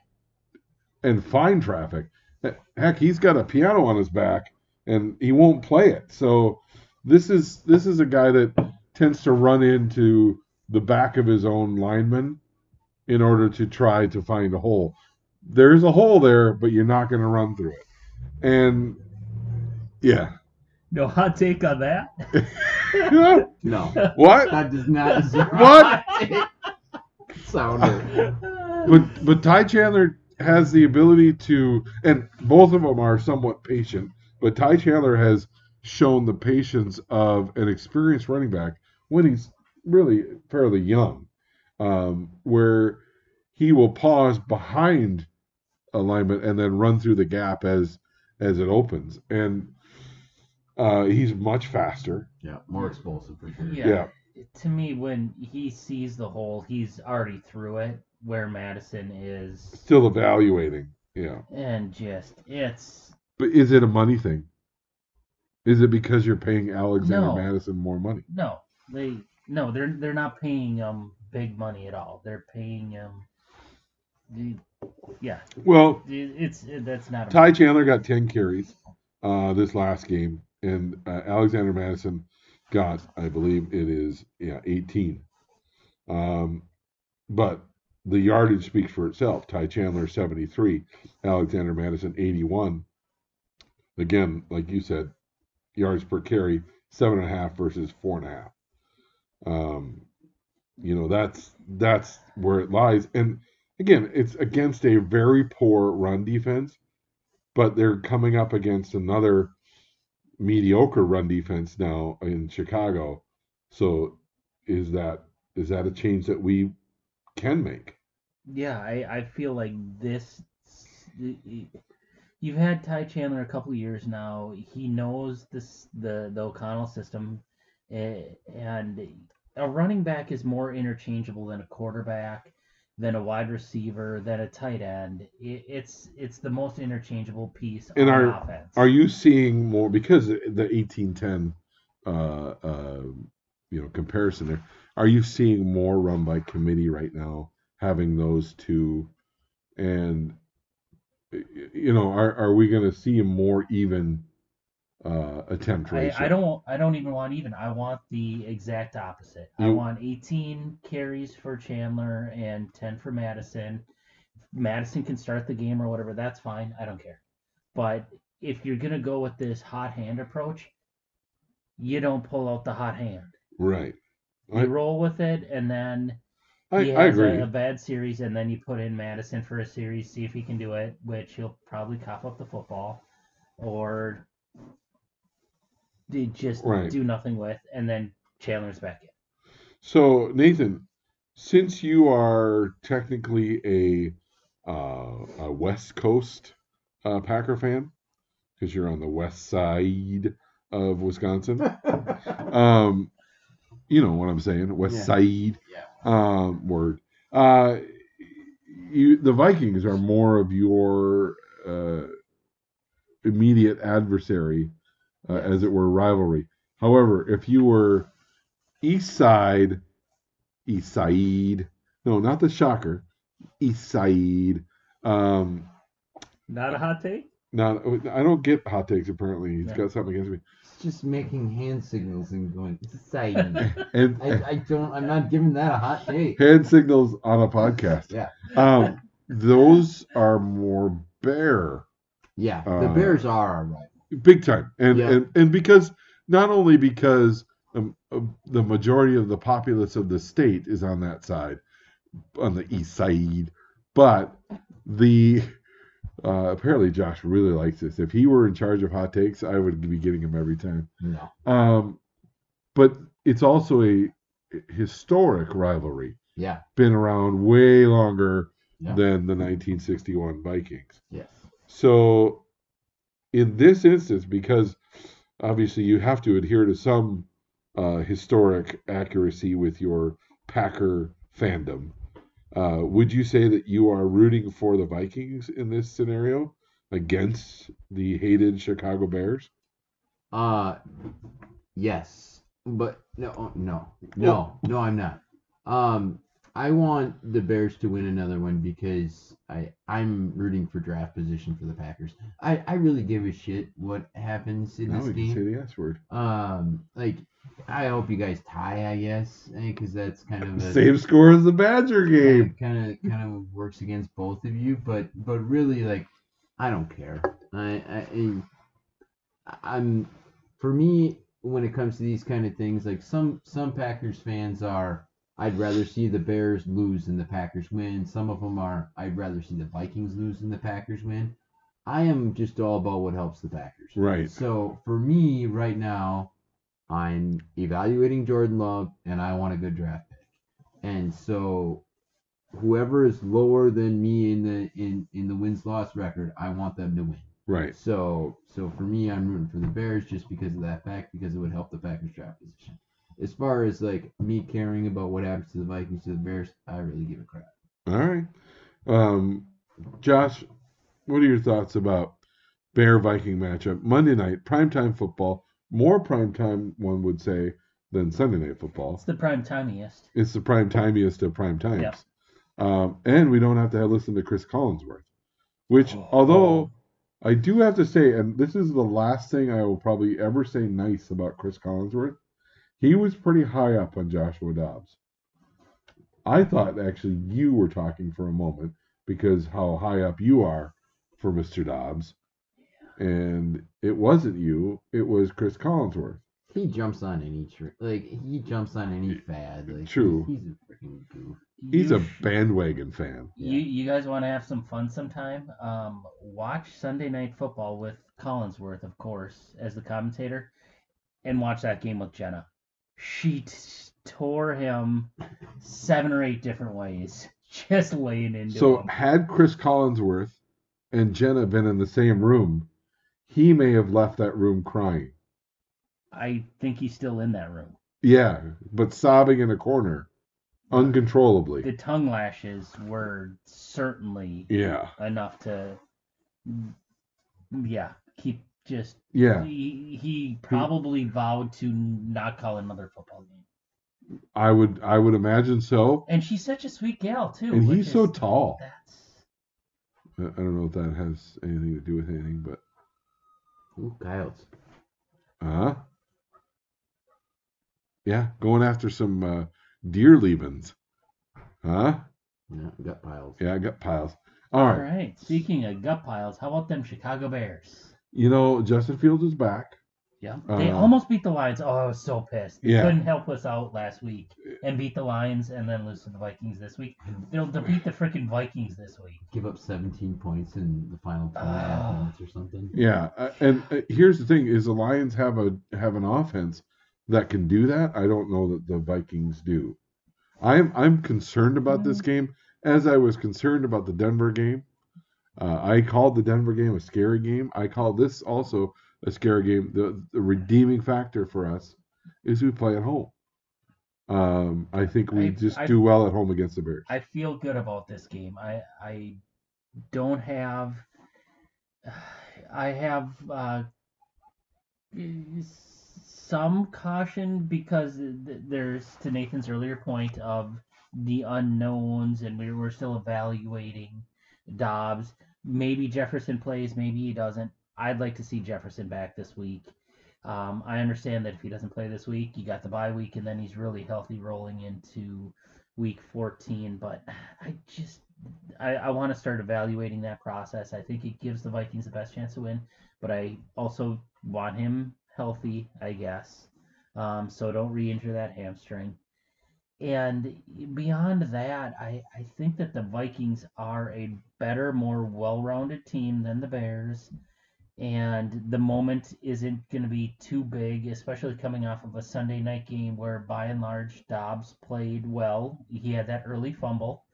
And find traffic. Heck, he's got a piano on his back and he won't play it. So this is this is a guy that tends to run into the back of his own lineman in order to try to find a hole. There's a hole there, but you're not going to run through it. And yeah. No hot take on that. No, what? that does not deserve What? sounder. But but Ty Chandler has the ability to, and both of them are somewhat patient. But Ty Chandler has shown the patience of an experienced running back when he's really fairly young, um, where he will pause behind alignment and then run through the gap as as it opens, and uh, he's much faster. Yeah, more explosive for sure. Yeah. Yeah. To me, when he sees the hole, he's already through it. Where Mattison is, Still evaluating. Yeah. and just it's But is it a money thing? Is it because you're paying Alexander No. Mattison more money? no, they no, they're they're not paying um big money at all. They're paying um, yeah, Well, it's it, that's not a Ty Chandler got 10 carries uh, this last game, and uh, Alexander Mattison got, I believe it is, yeah, 18. Um, but the yardage speaks for itself. Ty Chandler 73, Alexander Mattison 81. Again, like you said, yards per carry seven and a half versus four and a half. Um, you know, that's that's where it lies. And again, it's against a very poor run defense, but they're coming up against another mediocre run defense now in Chicago. So is that is that a change that we can make? Yeah, I, I feel like this. You've had Ty Chandler a couple years now. He knows this the the O'Connell system, eh, and a running back is more interchangeable than a quarterback, than a wide receiver, than a tight end. It, it's it's the most interchangeable piece And on are- offense. Are you seeing more because the eighteen ten, uh, uh, you know, comparison there? Are you seeing more run by committee right now, having those two, and you know, are are we going to see a more even uh, attempt I, ratio? I don't I don't even want even. I want the exact opposite. I want 18 carries for Chandler and 10 for Mattison. Mattison can start the game or whatever. That's fine. I don't care. But if you're gonna go with this hot hand approach, you don't pull out the hot hand. Right. You I- roll with it, and then I, he I has agree. A, a bad series, and then you put in Mattison for a series, see if he can do it, which he'll probably cough up the football, or they just Right. do nothing with, and then Chandler's back in. So Nathan, since you are technically a uh, a West Coast uh, Packer fan, because you're on the west side of Wisconsin, um, you know what I'm saying, West Yeah. Side Yeah. um, word. Uh, you the Vikings are more of your uh, immediate adversary, uh, as it were, rivalry. However, if you were East Side, East Side, no, not the Shocker, East Side. Um, Not a hot take. not I don't get hot takes. Apparently, he's Yeah. got something against me. It's just making hand signals and going, "Say." And I, I don't. I'm not giving that a hot take. hand signals on a podcast. Yeah. Um, those are more bear, Yeah. The Uh, Bears are our rival. big time, and Yeah. and and because not only because um, uh, the majority of the populace of the state is on that side, on the east side, but the uh, apparently Josh really likes this. If he were in charge of hot takes, I would be getting him every time. No. Um, but it's also a historic rivalry. Yeah. Been around way longer Yeah. than the 1961 Vikings. Yes. So, in this instance, because obviously you have to adhere to some uh, historic accuracy with your Packer fandom, uh, would you say that you are rooting for the Vikings in this scenario against the hated Chicago Bears? Uh, yes, but no, no, no, no. I'm not. Um, I want the Bears to win another one because I I'm rooting for draft position for the Packers. I I really give a shit what happens in Now this we can say game. the S word. Um, like I hope you guys tie. I guess eh, because that's kind of a, Same score as the Badger game. kind of kind of works against both of you, but but really like I don't care. I, I I'm for me when it comes to these kind of things like some some Packers fans are I'd rather see the Bears lose than the Packers win. Some of them are I'd rather see the Vikings lose than the Packers win. I am just all about what helps the Packers. Right. So for me right now, I'm evaluating Jordan Love and I want a good draft pick. And so whoever is lower than me in the in, in the wins loss record, I want them to win. Right. So so for me I'm rooting for the Bears just because of that fact, because it would help the Packers draft position. As far as like me caring about what happens to the Vikings to the Bears, I really give a crap. All right. Um, Josh, what are your thoughts about Bear Viking matchup Monday night primetime football? More primetime, one would say, than Sunday night football. It's the prime timeiest. It's the prime timeiest of prime times. Yep. Um, and we don't have to have listen to Chris Collinsworth, which, Oh. although I do have to say, and this is the last thing I will probably ever say nice about Chris Collinsworth, he was pretty high up on Joshua Dobbs. I thought actually you were talking for a moment because how high up you are for Mr. Dobbs. And it wasn't you, it was Chris Collinsworth. He jumps on any tr- like he jumps on any fad. Like True. He's, he's a freaking goof. He's You a sh- bandwagon fan. You you guys want to have some fun sometime? Um, watch Sunday Night Football with Collinsworth, of course, as the commentator, and watch that game with Jenna. She t- tore him seven or eight different ways, just laying into So him. had Chris Collinsworth and Jenna been in the same room, he may have left that room crying. I think he's still in that room. Yeah, but sobbing in a corner, uncontrollably. The tongue lashes were certainly Yeah, enough to, yeah, keep just. yeah. He, he probably vowed to not call another football game. I would, I would imagine so. And she's such a sweet gal too. And he's so tall. That's I don't know if that has anything to do with anything, but Ooh, coyotes. uh yeah, going after some uh, deer leavings, huh? Yeah, gut piles. Yeah, I got piles. All all right. right. Speaking of gut piles, how about them Chicago Bears? You know, Justin Fields is back. Yeah, they Uh, almost beat the Lions. Oh, I was so pissed. They Yeah. couldn't help us out last week and beat the Lions and then lose to the Vikings this week. They'll, they'll beat the freaking Vikings this week. Give up 17 points in the final two and a half Ah. minutes or something. Yeah, uh, and uh, here's the thing: is the Lions have a have an offense that can do that. I don't know that the Vikings do. I'm I'm concerned about this game as I was concerned about the Denver game. Uh, I called the Denver game a scary game. I call this also a scary game. The the redeeming factor for us is we play at home. Um, I think we I- just I- do well at home against the Bears. I feel good about this game. I I don't have I have uh, some caution because there's to Nathan's earlier point of the unknowns and we we're still evaluating Dobbs. Maybe Jefferson plays, maybe he doesn't. I'd like to see Jefferson back this week. Um, I understand that if he doesn't play this week, you got the bye week, and then he's really healthy rolling into week 14. But I just, I, I want to start evaluating that process. I think it gives the Vikings the best chance to win, but I also want him healthy, I guess. Um, so don't re-injure that hamstring. And beyond that, I, I think that the Vikings are a better, more well-rounded team than the Bears and the moment isn't going to be too big, especially coming off of a Sunday night game where, by and large, Dobbs played well. He had that early fumble,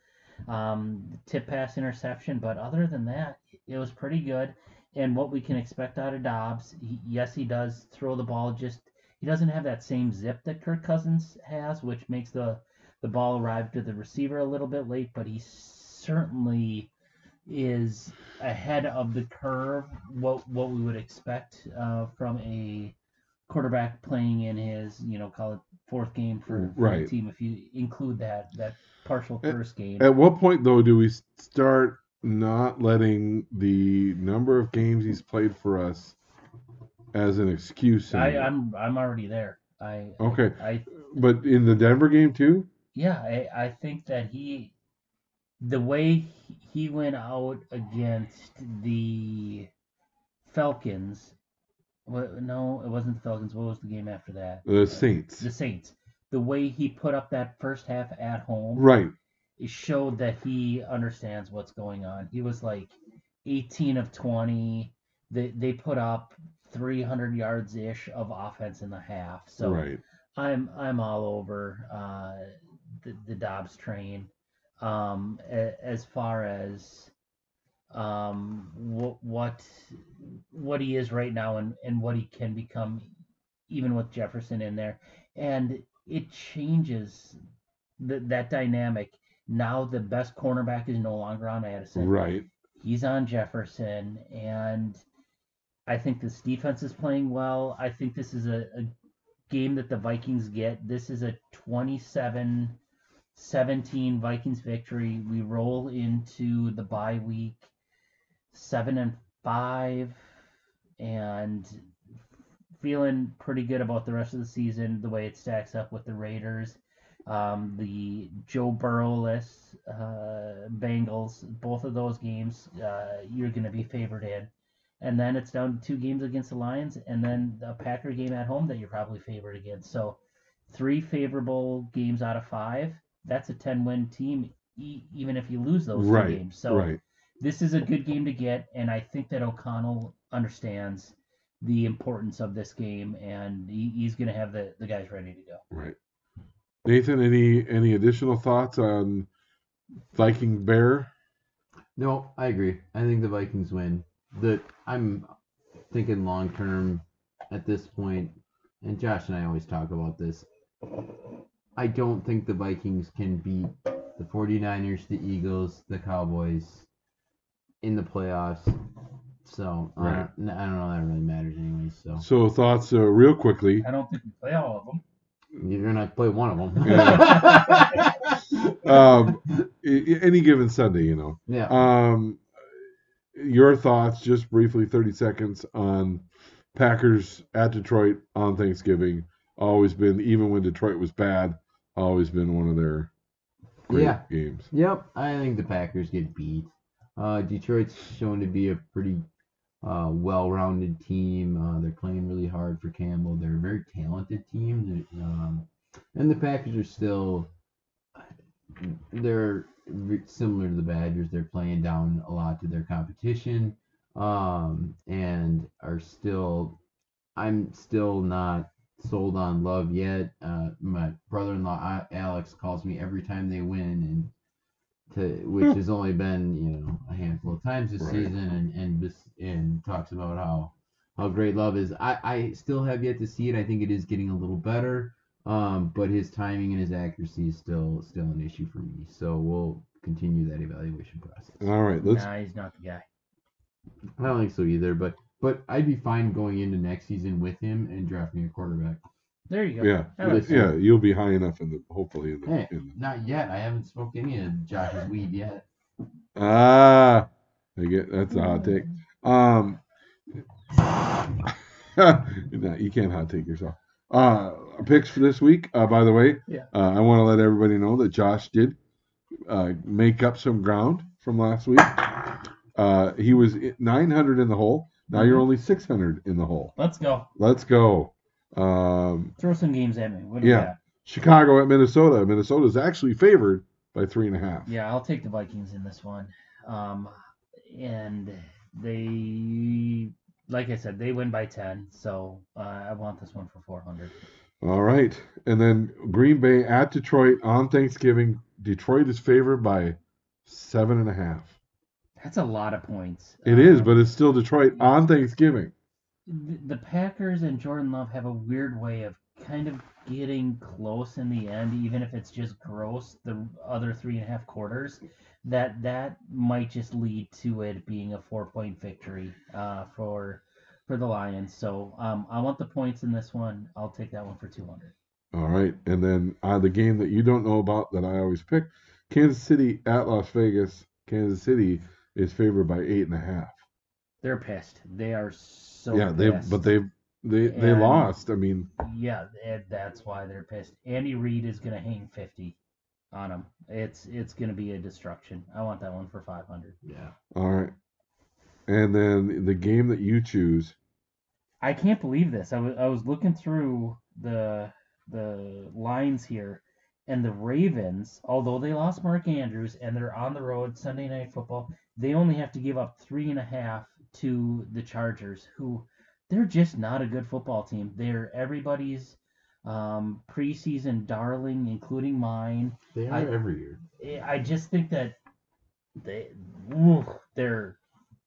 um, tip pass interception, but other than that, it was pretty good. And what we can expect out of Dobbs, he, yes, he does throw the ball. Just he doesn't have that same zip that Kirk Cousins has, which makes the the ball arrive to the receiver a little bit late. But he certainly is ahead of the curve what what we would expect uh, from a quarterback playing in his you know call it fourth game for, for Right. the team if you include that that partial first game At what point, though, do we start not letting the number of games he's played for us as an excuse? I, anymore? I'm I'm already there I Okay. I, I But in the Denver game too? yeah I, I think that he the way he went out against the Falcons what, no it wasn't the Falcons what was the game after that The Saints. the Saints. The way he put up that first half at home Right. it showed that he understands what's going on. He was like 18 of 20. They they put up 300 yards ish of offense in the half. So right. I'm I'm all over uh, the the Dobbs train. Um, a, as far as um what what what he is right now and and what he can become, even with Jefferson in there, and it changes the, that dynamic. Now the best cornerback is no longer on Addison Right. he's on Jefferson, and I think this defense is playing well. I think this is a, a game that the Vikings get. This is a 27 17 Vikings victory. We roll into the bye week 7 and 5 and feeling pretty good about the rest of the season, the way it stacks up with the Raiders. Um, the Joe Burrowless uh, Bengals, both of those games, uh, you're going to be favored in. and then it's down to two games against the Lions, and then the Packer game at home that you're probably favored against. So, three favorable games out of five. That's a 10 win team, e- even if you lose those two Right, games. So, right. this is a good game to get, and I think that O'Connell understands the importance of this game, and he, he's going to have the, the guys ready to go. Right. Nathan, any any additional thoughts on Viking Bear? No, I agree. I think the Vikings win. The I'm thinking long term at this point, and Josh and I always talk about this. I don't think the Vikings can beat the 49ers, the Eagles, the Cowboys in the playoffs. So uh, Right. n- I don't know that really matters anyway. So So thoughts uh, real quickly. I don't think we play all of them. you're gonna play one of them. Um, i- i- any given Sunday, you know. yeah. Um, your thoughts, just briefly, thirty seconds on Packers at Detroit on Thanksgiving. Always been, even when Detroit was bad, always been one of their great Yeah. games. Yep, I think the Packers get beat. Uh, Detroit's shown to be a pretty uh, well-rounded team. Uh, they're playing really hard for Campbell. They're a very talented team. Um, and the Packers are still they're similar to the Badgers. They're playing down a lot to their competition, um, and are still. I'm still not sold on Love yet. Uh, my brother-in-law Alex calls me every time they win, and to which has only been you know a handful of times this Right. season, and and and talks about how how great Love is. I I still have yet to see it. I think it is getting a little better. Um, but his timing and his accuracy is still still an issue for me. So we'll continue that evaluation process. All right, let's. nah, he's not the guy. I don't think so either, but but I'd be fine going into next season with him and drafting a quarterback. There you go. Yeah, I like yeah, you'll be high enough in the hopefully in the, Hey, in not yet. I haven't smoked any of Josh's weed yet. ah. I get that's a hot take. Um, no, you can't hot take yourself. Uh, picks for this week. Uh, by the way, Yeah. uh, I want to let everybody know that Josh did uh, make up some ground from last week. Uh, he was 900 in the hole. Now you're only 600 in the hole. Let's go. Let's go. Um, Throw some games at me. What do you Yeah. got? Chicago at Minnesota. Minnesota is actually favored by three and a half. Yeah, I'll take the Vikings in this one. Um, and they, like I said, they win by 10. So uh, I want this one for 400. All right. And then Green Bay at Detroit on Thanksgiving. Detroit is favored by seven and a half. That's a lot of points. It is, Um, but it's still Detroit on Thanksgiving. the the Packers and Jordan Love have a weird way of kind of getting close in the end, even if it's just gross. The other three and a half quarters, that that might just lead to it being a four point victory uh, for for the Lions. So um, I want the points in this one. I'll take that one for two hundred. All right. And then uh, the game that you don't know about that I always pick Kansas City at Las Vegas. Kansas City is favored by eight and a half. They're pissed. They are so yeah, they pissed. but they they they lost. I mean, Yeah, and that's why they're pissed. Andy Reid is going to hang 50 on them. It's it's going to be a destruction. I want that one for 500. Yeah. all right. And then the game that you choose. I can't believe this. I was I was looking through the the lines here, and the Ravens, although they lost Mark Andrews and they're on the road Sunday Night Football, they only have to give up three and a half to the Chargers, who they're just not a good football team. They're everybody's um, preseason darling, including mine. They are I- every year. I just think that they ooh, they're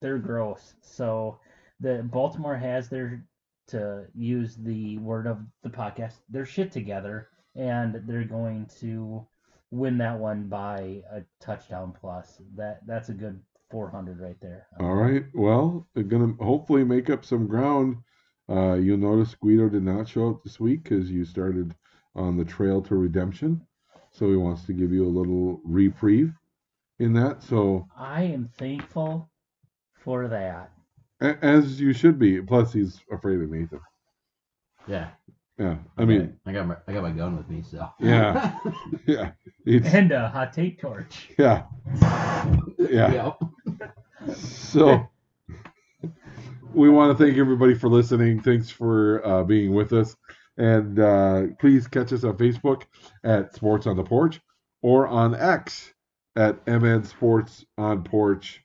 they're gross. So the Baltimore has their to use the word of the podcast, their shit together, and they're going to win that one by a touchdown plus. That that's a good 400 right there. All right. Well, they're gonna hopefully make up some ground. Uh, you'll notice Guido did not show up this week because you started on the trail to redemption. So he wants to give you a little reprieve in that. So I am thankful for that. a- as you should be. Plus, he's afraid of Nathan. Yeah. Yeah. I mean, I got my I got my gun with me, so. Yeah. yeah. It's, And a hot tape torch. yeah. Yeah. Yep. So, we want to thank everybody for listening. Thanks for uh, being with us. And uh, please catch us on Facebook at Sports on the Porch or on X at MN Sports on Porch.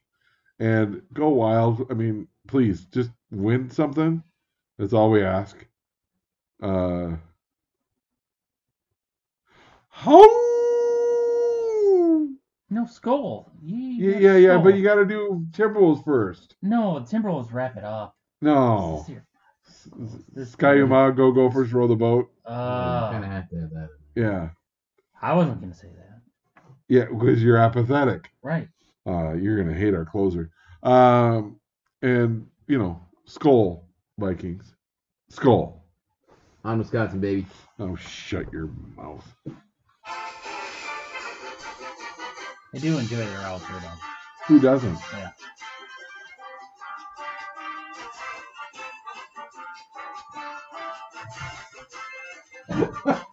And go wild. I mean, please just win something. That's all we ask. Uh, how? No, Skol. You, Yeah, yeah, yeah, but you got to do Timberwolves first. No, Timberwolves wrap it up. No. This is your- this Ski-U-Mah, Gophers, row the boat. Uh, kind of have to have that. Yeah. I wasn't gonna say that. Yeah, because you're apathetic. Right. Uh, you're gonna hate our closer. Um, and you know, Skol Vikings, Skol. On Wisconsin, baby. Oh, shut your mouth. I do enjoy their outfit though. Who doesn't? Yeah.